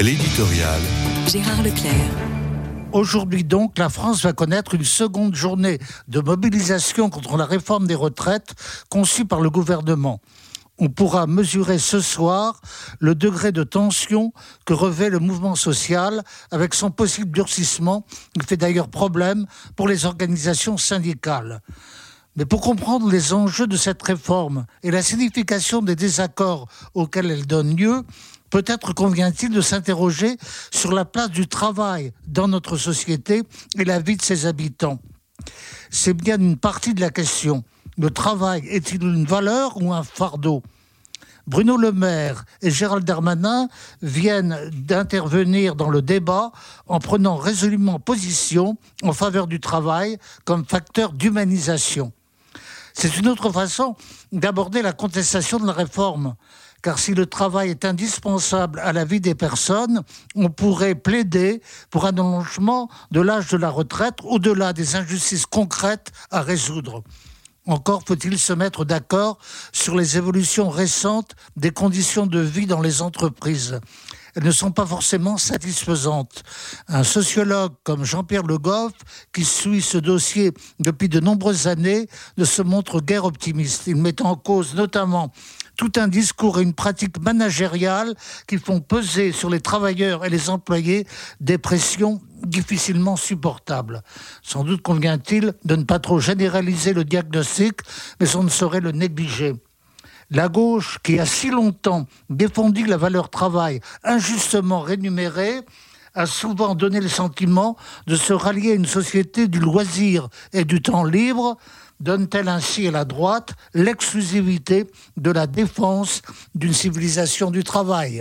L'éditorial. Gérard Leclerc. Aujourd'hui donc, la France va connaître une seconde journée de mobilisation contre la réforme des retraites conçue par le gouvernement. On pourra mesurer ce soir le degré de tension que revêt le mouvement social avec son possible durcissement. Il fait d'ailleurs problème pour les organisations syndicales. Mais pour comprendre les enjeux de cette réforme et la signification des désaccords auxquels elle donne lieu, peut-être convient-il de s'interroger sur la place du travail dans notre société et la vie de ses habitants. C'est bien une partie de la question. Le travail est-il une valeur ou un fardeau? Bruno Le Maire et Gérald Darmanin viennent d'intervenir dans le débat en prenant résolument position en faveur du travail comme facteur d'humanisation. C'est une autre façon d'aborder la contestation de la réforme. Car si le travail est indispensable à la vie des personnes, on pourrait plaider pour un allongement de l'âge de la retraite au-delà des injustices concrètes à résoudre. Encore faut-il se mettre d'accord sur les évolutions récentes des conditions de vie dans les entreprises elles ne sont pas forcément satisfaisantes. Un sociologue comme Jean-Pierre Le Goff, qui suit ce dossier depuis de nombreuses années, ne se montre guère optimiste. Il met en cause notamment tout un discours et une pratique managériale qui font peser sur les travailleurs et les employés des pressions difficilement supportables. Sans doute convient-il de ne pas trop généraliser le diagnostic, mais on ne saurait le négliger. La gauche, qui a si longtemps défendu la valeur travail injustement rémunérée, a souvent donné le sentiment de se rallier à une société du loisir et du temps libre, donne-t-elle ainsi à la droite l'exclusivité de la défense d'une civilisation du travail?